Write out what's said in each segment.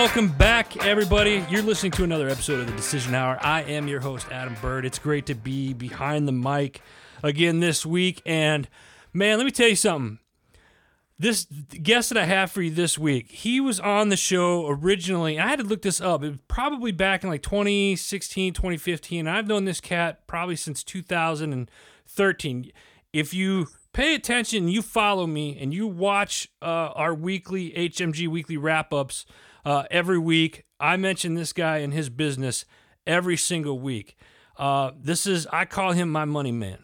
And welcome back, everybody. You're listening to another episode of the Decision Hour. I am your host, Adam Bird. It's great to be behind the mic again this week. And man, let me tell you something. This guest that I have for you this week, he was on the show originally. I had to look this up. It was probably back in like 2016, 2015. I've known this cat probably since 2013. If you pay attention, you follow me, and you watch uh, our weekly HMG weekly wrap ups uh, every week. I mention this guy and his business every single week. Uh, this is I call him my money man.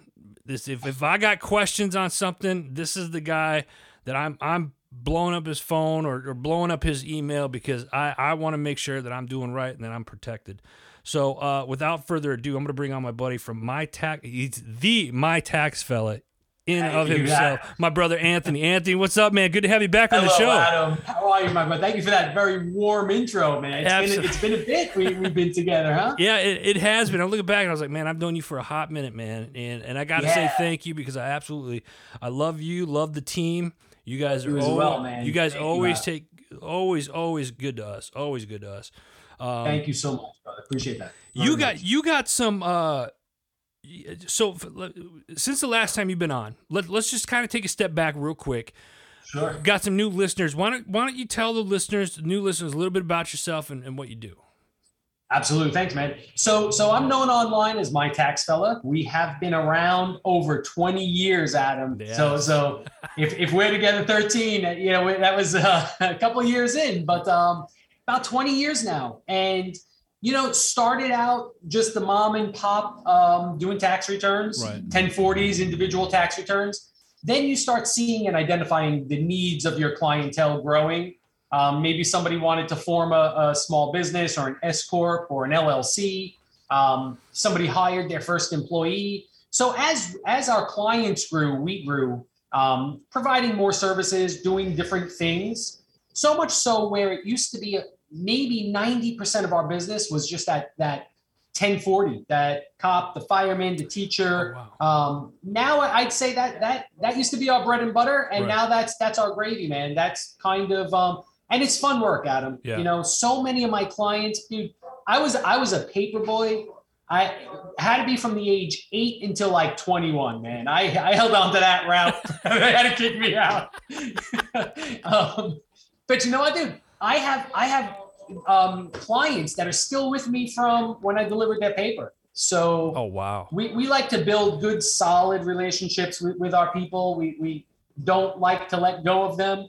This if, if I got questions on something, this is the guy that I'm I'm blowing up his phone or, or blowing up his email because I, I want to make sure that I'm doing right and that I'm protected. So uh, without further ado, I'm going to bring on my buddy from my tax. He's the my tax fella in Thank of himself. My brother Anthony. Anthony, what's up, man? Good to have you back on the Hello, show. Adam. How are you, my brother? Thank you for that very warm intro, man. It's, been, it's been a bit we, we've been together, huh? Yeah, it, it has been. I'm looking back and I was like, man, I've known you for a hot minute, man. And and I got to say thank you because I absolutely I love you, love the team. You guys are always, well, man. you guys Thank always Adam. take always always good to us. Always good to us. Um, Thank you so much, brother. Appreciate that. you got much. you got some uh so since the last time you've been on let, let's just kind of take a step back real quick sure. got some new listeners why don't why don't you tell the listeners new listeners a little bit about yourself and, and what you do Absolutely. Thanks, man. So, so I'm known online as my tax fella. We have been around over 20 years, Adam. Yeah. So, so if, if we're together 13, uh, you know, that was uh, a couple of years in, but um, about 20 years now. And, you know, it started out just the mom and pop um, doing tax returns, Right. 1040s, individual tax returns. Then you start seeing and identifying the needs of your clientele growing. Um, maybe somebody wanted to form a, a small business or an S corp or an LLC. Um, somebody hired their first employee. So as as our clients grew, we grew, um, providing more services, doing different things. So much so where it used to be maybe ninety percent of our business was just that that 1040, that cop, the fireman, the teacher. Oh, Um, now I'd say that that that used to be our bread and butter, and Right. now that's that's our gravy, man. That's kind of um, and it's fun work, Adam. Yeah. You know, so many of my clients, dude. I was I was a paper boy. I had to be from the age eight until like 21, man. I, I held on to that route. they had to kick me out. um, but you know what, dude? I have I have um, clients that are still with me from when I delivered their paper. So oh wow we, we like to build good, solid relationships with, with our people. We, we don't like to let go of them.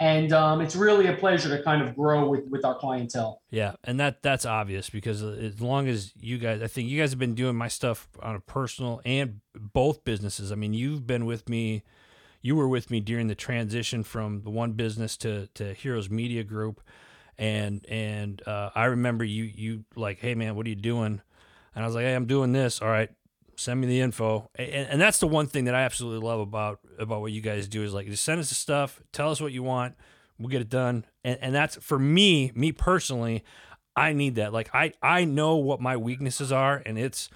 And um, it's really a pleasure to kind of grow with, with our clientele. Yeah, and that that's obvious because as long as you guys, I think you guys have been doing my stuff on a personal and both businesses. I mean, you've been with me, you were with me during the transition from the one business to to Heroes Media Group, and and uh, I remember you you like, hey man, what are you doing? And I was like, hey, I'm doing this. All right, send me the info. And, and that's the one thing that I absolutely love about about what you guys do is like just send us the stuff, tell us what you want, we'll get it done. And and that's for me, me personally, I need that. Like I I know what my weaknesses are, and it's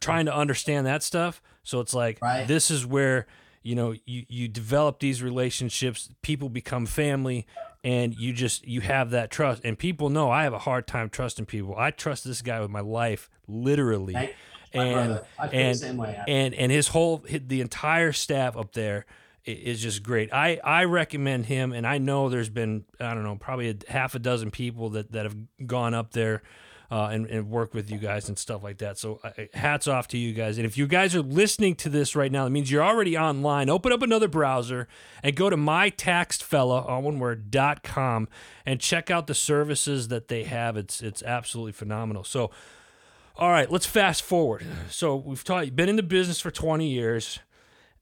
trying to understand that stuff. So it's like Right. this is where you know you you develop these relationships, people become family. And you just you have that trust, and people know I have a hard time trusting people. I trust this guy with my life, literally Thank- My and brother, I feel and the same way. And and his whole the entire staff up there is just great. I I recommend him, and I know there's been I don't know probably a half a dozen people that that have gone up there. Uh, and, and work with you guys and stuff like that. So uh, hats off to you guys. And if you guys are listening to this right now, that means you're already online. Open up another browser and go to mytaxfella, all one word, dot com and check out the services that they have. It's it's absolutely phenomenal. So all right, let's fast forward. So we've taught been in the business for 20 years.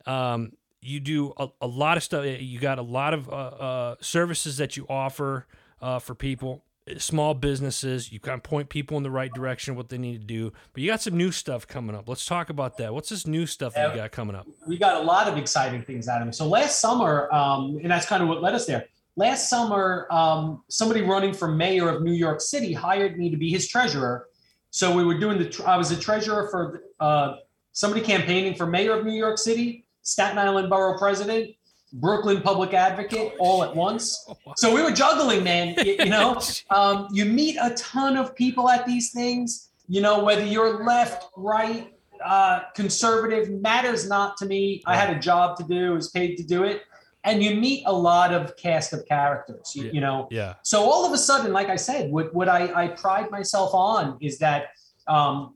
Um, you do a, a lot of stuff. You got a lot of uh, uh, services that you offer uh, for people, small businesses. You kind of point people in the right direction, what they need to do. But you got some new stuff coming up. Let's talk about that. What's this new stuff that you got coming up? we got a lot of exciting things, Adam. So last summer, um, and that's kind of what led us there. Last summer, um, somebody running for mayor of New York City hired me to be his treasurer. So we were doing the. tr- I was a treasurer for uh, somebody campaigning for mayor of New York City, Staten Island Borough president, Brooklyn Public Advocate all at once. So we were juggling, man. You, you know, um, you meet a ton of people at these things. You know, whether you're left, right, uh, conservative matters not to me. I had a job to do, was paid to do it. And you meet a lot of cast of characters, you, Yeah. you know. Yeah. So all of a sudden, like I said, what, what I, I pride myself on is that um,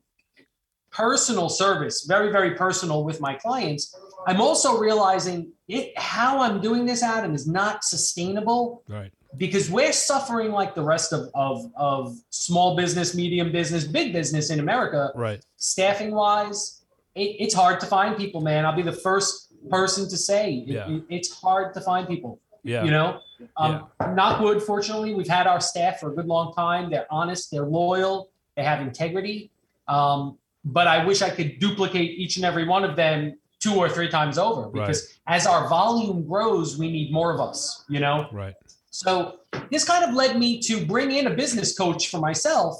personal service, very, very personal with my clients. I'm also realizing it, how I'm doing this, Adam, is not sustainable Right. because we're suffering like the rest of, of, of small business, medium business, big business in America, Right. staffing wise. It, it's hard to find people, man. I'll be the first person to say Yeah. it- it's hard to find people Yeah. you know um, knock wood fortunately we've had our staff for a good long time they're honest they're loyal they have integrity um, but i wish i could duplicate each and every one of them two or three times over because as our volume grows we need more of us you know Right. so this kind of led me to bring in a business coach for myself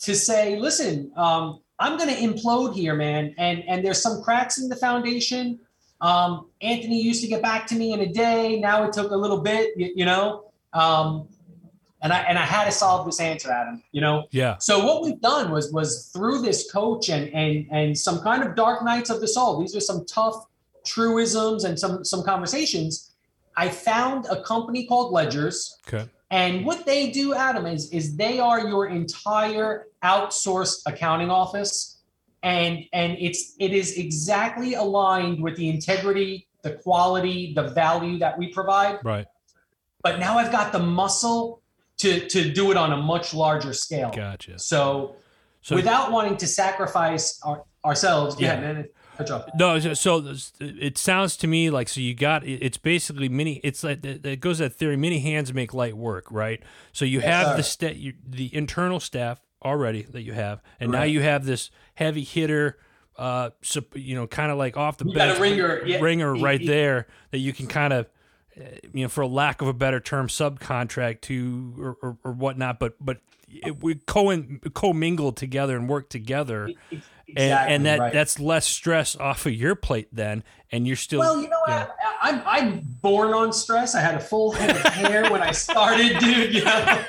to say, listen, um, I'm going to implode here, man, and and there's some cracks in the foundation. Um, Anthony used to get back to me in a day. Now it took a little bit, you, you know, um, and I and I had to solve this answer, Adam. You know, Yeah. so what we've done was was through this coach and and and some kind of dark nights of the soul. These are some tough truisms and some some conversations. I found a company called Ledgers, Okay. and what they do, Adam, is is they are your entire outsourced accounting office, and and it's it is exactly aligned with the integrity, the quality, the value that we provide Right. but now I've got the muscle to to do it on a much larger scale. Gotcha. So, So without wanting to sacrifice our, ourselves, yeah, Yeah. man, cut you off. No, so- it sounds to me like so you got it's basically many. It's like it goes that theory. Many hands make light work, right? So you have the sta- you, the internal staff already that you have, and now you have this heavy hitter. Uh, you know, kind of like off the You got a bench ringer, yeah. ringer He- right he- there that you can kind of, you know, for a lack of a better term, subcontract to or, or, or whatnot. But but it, we co commingle together and work together and, Exactly, and that right. that's less stress off of your plate then and you're still Well, you know what? yeah. I, I'm I'm born on stress. I had a full head of hair when I started, dude. You know,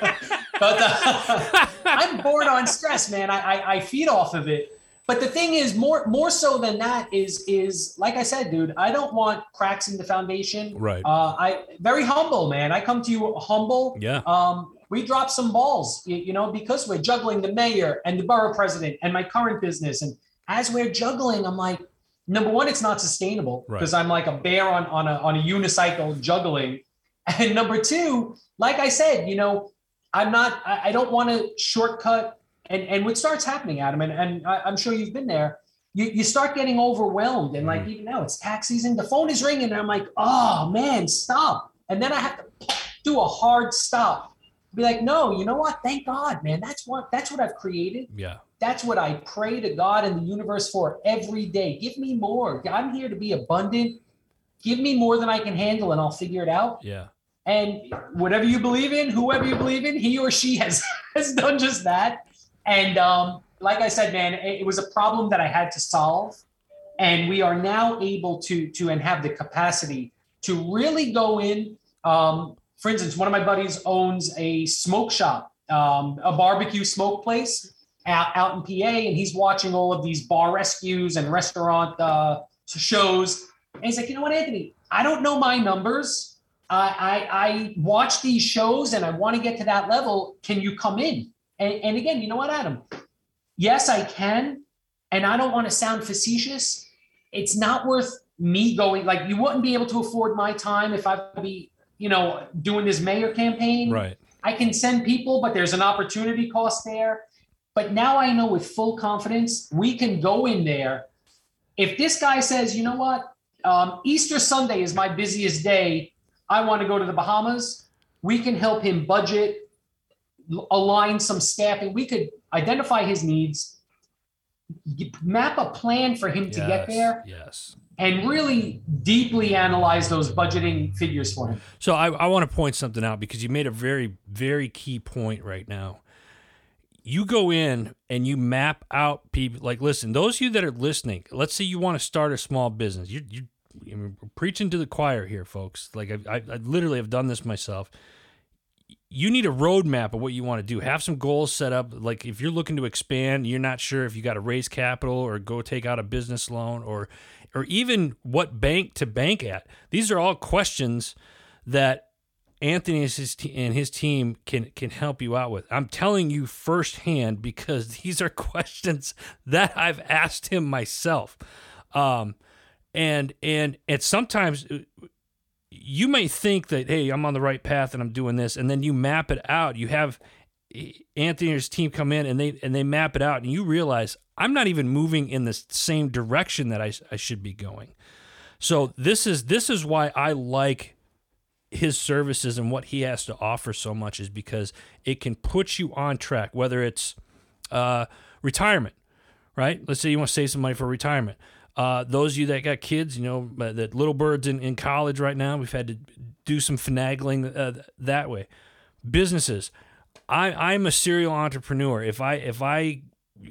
but uh, I'm born on stress, man. I, I I feed off of it. But the thing is, more more so than that is is like I said, dude. I don't want cracks in the foundation. right Uh, I very humble, man. I come to you humble. yeah Um, we drop some balls, you, you know, because we're juggling the mayor and the borough president and my current business. And as we're juggling, I'm like, number one, it's not sustainable Right. because I'm like a bear on, on a on a unicycle juggling. And number two, like I said, you know, I'm not, I, I don't want to shortcut. And and what starts happening, Adam, and, and I, I'm sure you've been there. You, you start getting overwhelmed and like mm. even now it's tax season the phone is ringing and i'm like oh man stop. And then i have to do a hard stop. Be like no you know what? Thank god man. That's what that's what i've created. Yeah. That's what i pray to god and the universe for every day. Give me more. I'm here to be abundant. Give me more than i can handle and i'll figure it out. Yeah. And whatever you believe in whoever you believe in he or she has has done just that and um like i said man it, it was a problem that i had to solve and we are now able to to and have the capacity to really go in um for instance one of my buddies owns a smoke shop um, a barbecue smoke place out, out in pa and he's watching all of these bar rescues and restaurant uh, shows and he's like you know what anthony i don't know my numbers I, I, I watch these shows and I want to get to that level. Can you come in? And, and again, you know what, Adam? Yes, I can. And I don't want to sound facetious. It's not worth me going, like, you wouldn't be able to afford my time if I'd be, you know, doing this mayor campaign. right I can send people, but there's an opportunity cost there. But now I know with full confidence, we can go in there. If this guy says, you know what, um, Easter Sunday is my busiest day, I want to go to the Bahamas, we can help him budget, align some staffing. We could identify his needs, map a plan for him to get there, yes and really deeply analyze those budgeting figures for him. so i, I want to point something out because you made a very very key point right now you go in and you map out people like listen those of you that are listening let's say you want to start a small business you, you I mean, preaching to the choir here, folks. Like I, I, I literally have done this myself. You need a roadmap of what you want to do. Have some goals set up. Like if you're looking to expand, you're not sure if you got to raise capital or go take out a business loan or, or even what bank to bank at. These are all questions that Anthony and his, team can can help you out with. I'm telling you firsthand because these are questions that I've asked him myself. Um, and and and sometimes uh, you may think that hey, I'm on the right path and I'm doing this, and then you map it out. You have eh, Anthony and his team come in and they and they map it out, and you realize I'm not even moving in the same direction that I, I should be going. So this is this is why I like his services and what he has to offer so much is because it can put you on track, whether it's uh, retirement, right? Let's say you want to save some money for retirement. Uh, those of you that got kids, you know, uh, that little birds in, in college right now, we've had to do some finagling uh, that way. Businesses, I, I'm a serial entrepreneur. If I if I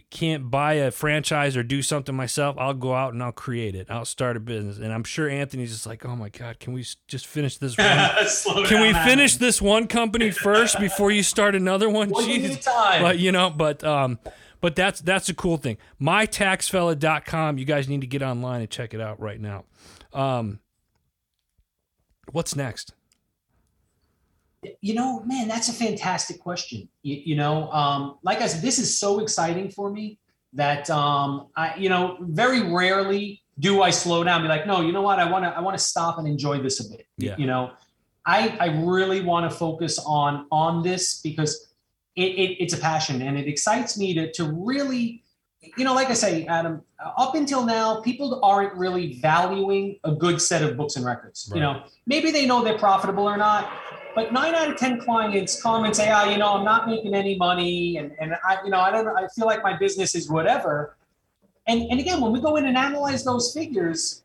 can't buy a franchise or do something myself, I'll go out and I'll create it. I'll start a business. And I'm sure Anthony's just like, oh my God, can we just finish this one? can we finish this one company first before you start another one? One time. But you know, but um, but that's that's a cool thing. MyTaxFella.com. You guys need to get online and check it out right now. Um, what's next? You know, man, that's a fantastic question. You, you know, um, like I said, this is so exciting for me that um, I, you know, very rarely do I slow down. be like, no, you know what? I want to, I want to stop and enjoy this a bit. Yeah. You know, I, I really want to focus on on this because it, it, it's a passion and it excites me to to really, you know, like I say, Adam, up until now, people aren't really valuing a good set of books and records. Right. You know, maybe they know they're profitable or not, but nine out of ten clients come and say, "Ah, you know, I'm not making any money, and and I, you know, I don't, I feel like my business is whatever." And and again, when we go in and analyze those figures,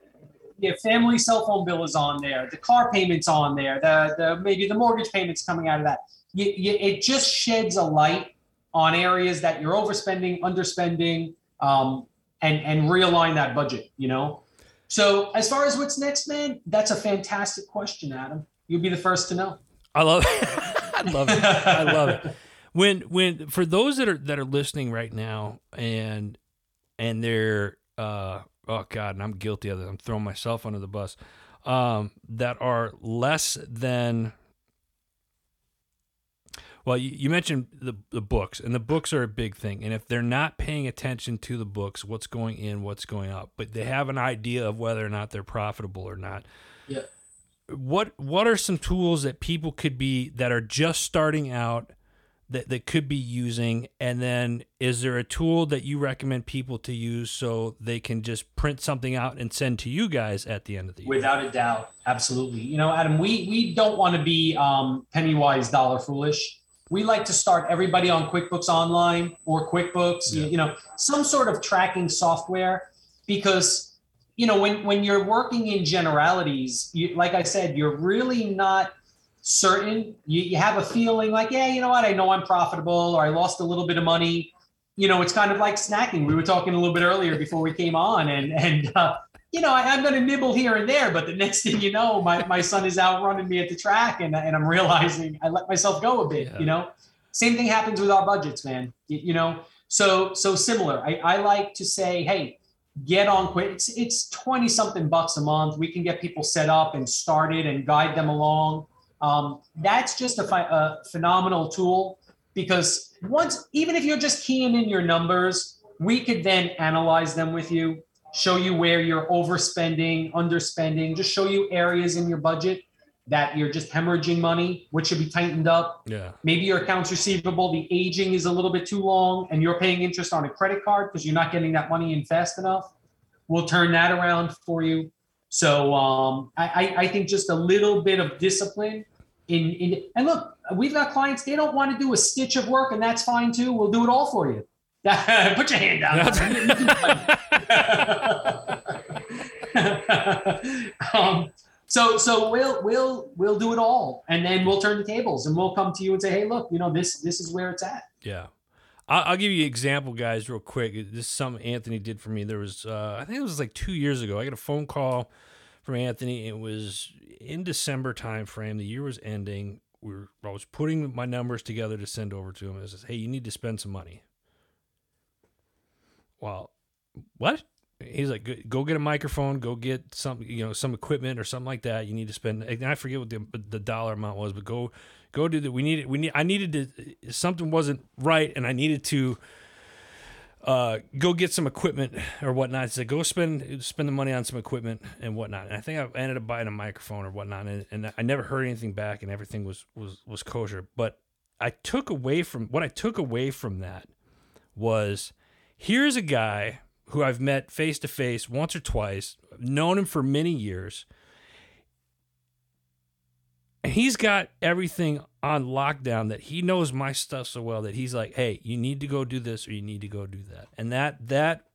your family cell phone bill is on there, the car payments on there, the the maybe the mortgage payments coming out of that. You, you, it just sheds a light on areas that you're overspending, underspending, um, and and realign that budget. You know. So as far as what's next, man, that's a fantastic question, Adam. You'll be the first to know. I love it. I love it. I love it. When when for those that are that are listening right now and and they're uh oh god, and I'm guilty of it. I'm throwing myself under the bus. Um, that are less than well, you, you mentioned the the books, and the books are a big thing. And if they're not paying attention to the books, what's going in, what's going out, but they have an idea of whether or not they're profitable or not. Yeah. What what are some tools that people could be that are just starting out that, that could be using and then is there a tool that you recommend people to use so they can just print something out and send to you guys at the end of the year Without a doubt, absolutely. You know, Adam, we we don't want to be um, penny wise, dollar foolish. We like to start everybody on QuickBooks Online or QuickBooks, you, Yeah. you know, some sort of tracking software, because you know when when you're working in generalities, you, like I said, you're really not certain. You, you have a feeling like, yeah, you know what, I know I'm profitable, or I lost a little bit of money. You know, it's kind of like snacking. We were talking a little bit earlier before we came on, and and uh, you know, I, I'm going to nibble here and there, but the next thing you know, my, my son is out running me at the track, and, and I'm realizing I let myself go a bit. Yeah. You know, same thing happens with our budgets, man. You, you know, so so similar. I, I like to say, hey, get on quick. It's it's twenty something bucks a month. We can get people set up and started and guide them along. Um, that's just a, a phenomenal tool because once, even if you're just keying in your numbers, we could then analyze them with you, show you where you're overspending, underspending, just show you areas in your budget that you're just hemorrhaging money, which should be tightened up. yeah Maybe your accounts receivable, the aging is a little bit too long and you're paying interest on a credit card because you're not getting that money in fast enough. We'll turn that around for you. So um, I, I- I think just a little bit of discipline in, in and look, we've got clients, they don't want to do a stitch of work and that's fine too. We'll do it all for you. Put your hand down. um, so so we'll we'll we'll do it all and then we'll turn the tables and we'll come to you and say hey look you know this this is where it's at Yeah. I'll, I'll give you an example, guys, real quick. This is something Anthony did for me. There was, uh, I think it was like two years ago. I got a phone call from Anthony. It was in December timeframe. The year was ending. We were, I was putting my numbers together to send over to him. It says, "Hey, you need to spend some money." Well, what? He's like, "Go- "Go get a microphone. Go get some, you know, some equipment or something like that. You need to spend." And I forget what the the dollar amount was, but go go do that. We needed we need. I needed to something wasn't right, and I needed to uh, go get some equipment or whatnot. Said, go spend spend the money on some equipment and whatnot. And I think I ended up buying a microphone or whatnot, and, and I never heard anything back, and everything was was was kosher. But I took away from what I took away from that was here's a guy who I've met face to face once or twice, known him for many years. And he's got everything on lockdown that he knows my stuff so well that he's like, "Hey, you need to go do this or you need to go do that." And that that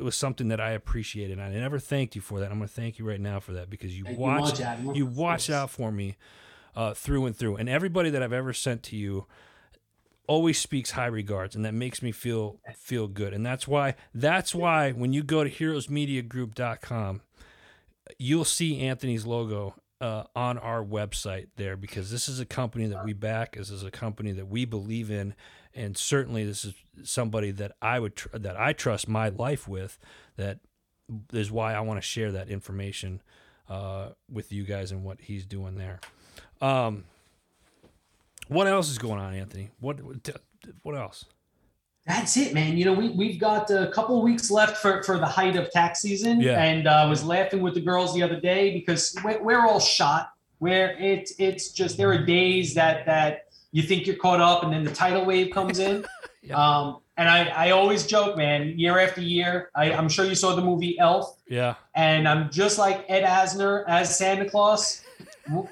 was something that I appreciated. And I never thanked you for that. I'm going to thank you right now for that because you you Adam. you course. out for me uh, through and through. And everybody that I've ever sent to you always speaks high regards, and that makes me feel feel good. And that's why that's why when you go to heroesmediagroup.com, you'll see Anthony's logo uh, on our website there because this is a company that we back. This is a company that we believe in, and certainly this is somebody that I would tr- that I trust my life with. That is why I want to share that information uh, with you guys and what he's doing there. Um, what else is going on, Anthony? What what else? That's it, man. You know, we we've got a couple of weeks left for for the height of tax season, Yeah. and uh, I was laughing with the girls the other day because we're, we're all shot. Where it's it's just there are days that that you think you're caught up, and then the tidal wave comes in. Yeah. Um, and I I always joke, man. Year after year, I, I'm sure you saw the movie Elf, Yeah, and I'm just like Ed Asner as Santa Claus.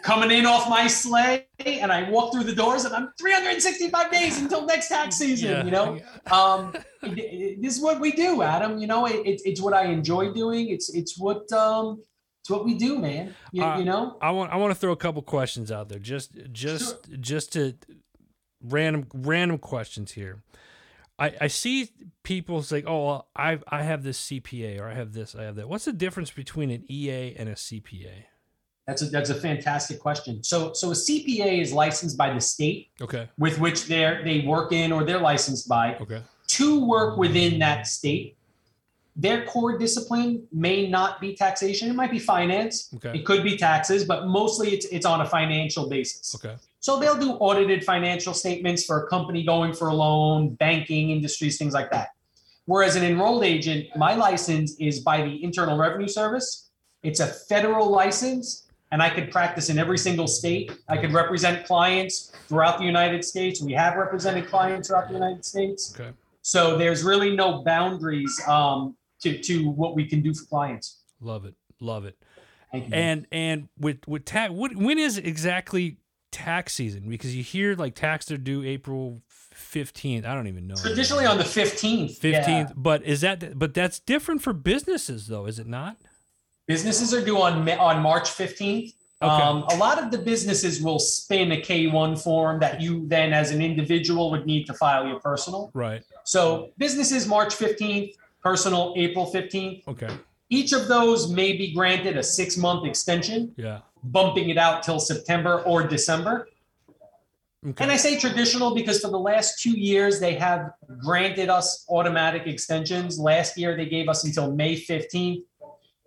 Coming in off my sleigh, and I walk through the doors, and I'm 365 days until next tax season. yeah. You know, um, it- it- this is what we do, Adam. You know, it, it's it's what I enjoy doing. It's it's what um, it's what we do, man. You, Uh, you know, I want I want to throw a couple questions out there, just just just to random random questions here. I, I see people say, "Oh, well, I I have this CPA or I have this, I have that." What's the difference between an EA and a CPA? That's a that's a fantastic question. So so a CPA is licensed by the state Okay, with which they're they work in or they're licensed by okay, to work within that state. Their core discipline may not be taxation; it might be finance. okay, It could be taxes, but mostly it's it's on a financial basis. okay, So they'll do audited financial statements for a company going for a loan, banking industries, things like that. Whereas an enrolled agent, my license is by the Internal Revenue Service. It's a federal license, and I could practice in every single state. I could represent clients throughout the United States. We have represented clients throughout the United States. okay. So there's really no boundaries um, to, to what we can do for clients. Love it, love it. Thank you. And and with with tax, what when is exactly tax season? Because you hear like tax are due April fifteenth. I don't even know. Traditionally on the 15th. yeah. fifteenth, but is that but that's different for businesses though, is it not? Businesses are due on on March 15th. Okay. Um, a lot of the businesses will spin a K1 form that you then, as an individual, would need to file your personal. Right. So, businesses March 15th, personal April 15th. Okay. Each of those may be granted a six month extension, Yeah. bumping it out till September or December. Okay. And I say traditional because for the last two years, they have granted us automatic extensions. Last year, they gave us until May 15th.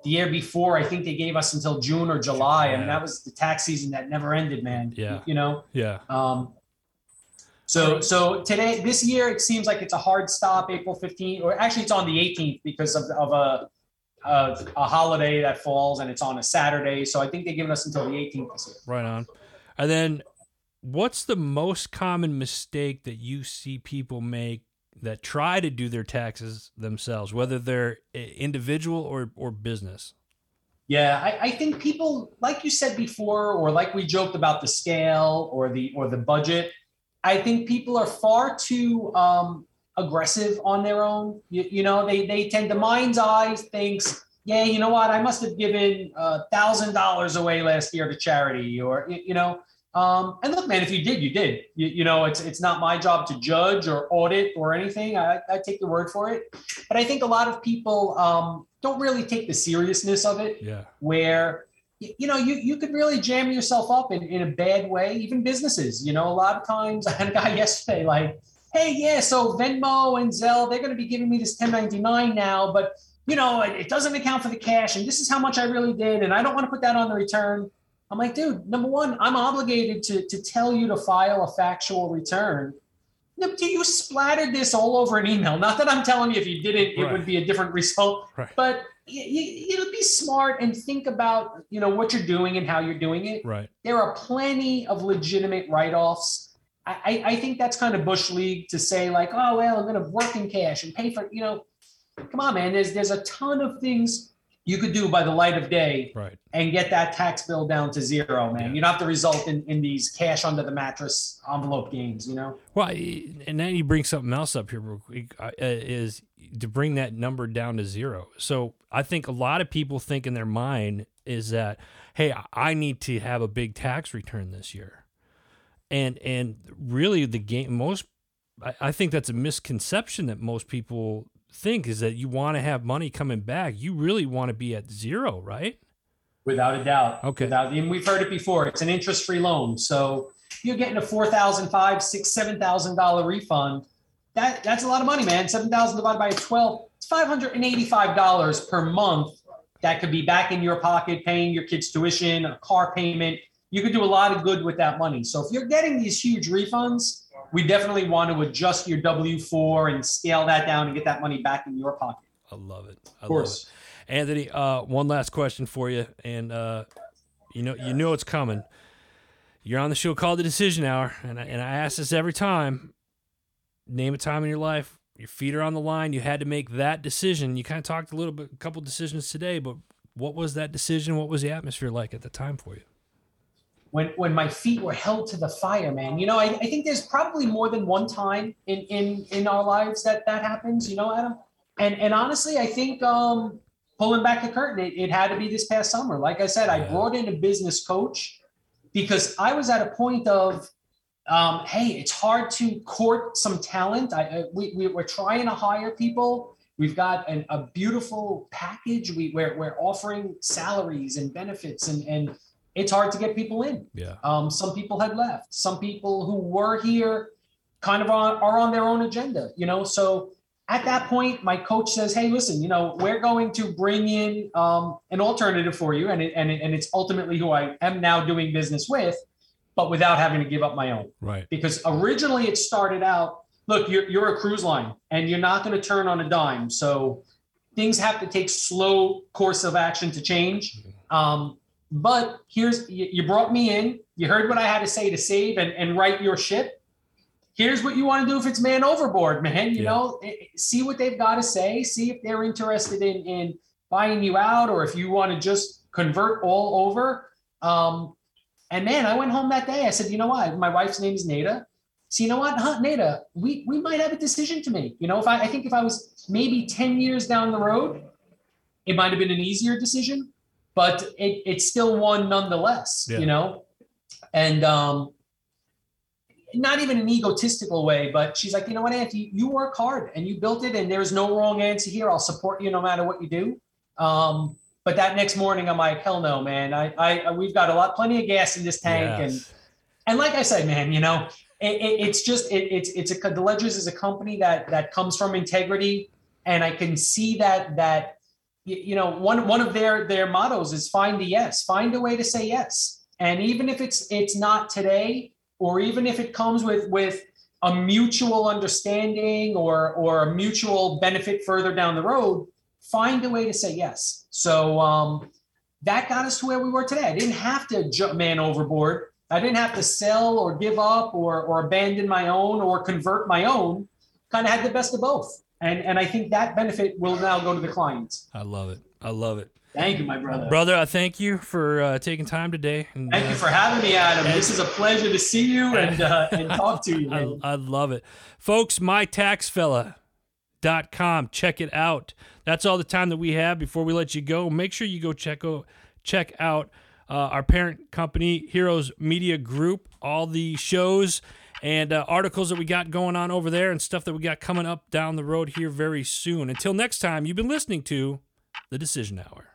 The year before, I think they gave us until June or July. I mean, that was the tax season that never ended, man. Yeah. You know? yeah. Um, so, so today, this year, it seems like it's a hard stop, April 15th, or actually, it's on the 18th because of, of a of a holiday that falls and it's on a Saturday. So I think they've given us until the 18th this year. Right on. And then what's the most common mistake that you see people make that try to do their taxes themselves, whether they're individual or or business? Yeah, I, I think people, like you said before, or like we joked about the scale or the or the budget. I think people are far too um, aggressive on their own. You, you know, they they tend to mind's eye thinks, yeah, you know what, I must have given a thousand dollars away last year to charity, or you know. Um, and look, man, if you did, you did. You, you know, it's it's not my job to judge or audit or anything. I, I take your word for it. But I think a lot of people um, don't really take the seriousness of it. Yeah. Where you know you you could really jam yourself up in, in a bad way. Even businesses, you know, a lot of times I had a guy yesterday like, hey, yeah, so Venmo and Zelle, they're going to be giving me this 1099 now, but you know, it, it doesn't account for the cash, and this is how much I really did, and I don't want to put that on the return. I'm like, dude, number one, I'm obligated to, to tell you to file a factual return. You splattered this all over an email. Not that I'm telling you if you didn't, it Right. would be a different result. Right. But you, you, know, be smart and think about you know what you're doing and how you're doing it. Right. There are plenty of legitimate write-offs. I, I, I think that's kind of bush league to say like, oh well, I'm going to work in cash and pay for you know. Come on, man. There's there's a ton of things you could do by the light of day Right. and get that tax bill down to zero, man. Yeah. You don't have to result in, in these cash under the mattress envelope games, you know? Well, and then you bring something else up here real quick, uh, is to bring that number down to zero. So I think a lot of people think in their mind is that, hey, I need to have a big tax return this year, and and really the game most, I think that's a misconception that most people think is that you want to have money coming back. You really want to be at zero, right? Without a doubt. Okay. Without, and we've heard it before. It's an interest-free loan. So you're getting a four thousand, five, six, seven thousand dollar refund. That that's a lot of money, man. Seven thousand divided by twelve, it's five hundred and eighty-five dollars per month. That could be back in your pocket, paying your kids' tuition, a car payment. You could do a lot of good with that money. So if you're getting these huge refunds, we definitely want to adjust your W four and scale that down and get that money back in your pocket. I love it. I Of course. it. Anthony, uh, one last question for you, and uh, you know you know it's coming. You're on the show called The Decision Hour, and I, and I ask this every time. Name a time in your life, your feet are on the line. You had to make that decision. You kind of talked a little bit, a couple decisions today, but what was that decision? What was the atmosphere like at the time for you? When when my feet were held to the fire, man. You know, I, I think there's probably more than one time in in in our lives that that happens. You know, Adam. And and honestly, I think um, pulling back the curtain, it, it had to be this past summer. Like I said, I brought in a business coach because I was at a point of, um, hey, it's hard to court some talent. I, I we, we we're trying to hire people. We've got an, a beautiful package. We we're, we're offering salaries and benefits and and it's hard to get people in. Yeah. Um, some people had left. Some people who were here kind of on, are on their own agenda, you know. So at that point, my coach says, "Hey, listen, you know, we're going to bring in um, an alternative for you, and it, and it, and it's ultimately who I am now doing business with, but without having to give up my own. Right. Because originally it started out, look, you're you're a cruise line, and you're not going to turn on a dime, so things have to take slow course of action to change." Um, but here's you, brought me in. You heard what i had to say to save and, and right your ship. Here's what you want to do if it's man overboard man you Yeah. know? See what they've got to say. See if they're interested in in buying you out or if you want to just convert all over. Um and man i went home that day. I said you know what? My wife's name is nada. So you know what? Huh, nada we we might have a decision to make. You know if i i think if i was maybe 10 years down the road it might have been an easier decision but it, it's still one nonetheless, Yeah. you know? And um, not even an egotistical way, but she's like, you know what, Auntie, you work hard and you built it, and there's no wrong answer here. I'll support you no matter what you do. Um, but that next morning, I'm like, hell no, man. I, I, we've got a lot, plenty of gas in this tank, and Yes. and like I said, man, you know, it, it, it's just it, it's it's a the Ledgers is a company that that comes from integrity, and I can see that that you know one one of their their mottos is find a yes, find a way to say yes, and even if it's it's not today, or even if it comes with with a mutual understanding or or a mutual benefit further down the road, find a way to say yes. So um, that got us to where we were today. I didn't have to jump man overboard. I didn't have to sell or give up or or abandon my own or convert my own. Kind of had the best of both. And and I think that benefit will now go to the clients. I love it. I love it. Thank you, my brother. Brother, I thank you for uh, taking time today. And, Thank uh, you for having me, Adam. This is a pleasure to see you and uh, and talk to you. I. I love it. Folks, mytaxfella.com. Check it out. That's all the time that we have before we let you go. Make sure you go check out, check out uh, our parent company, Heroes Media Group, all the shows and uh, articles that we got going on over there and stuff that we got coming up down the road here very soon. Until next time, you've been listening to The the Decision Hour.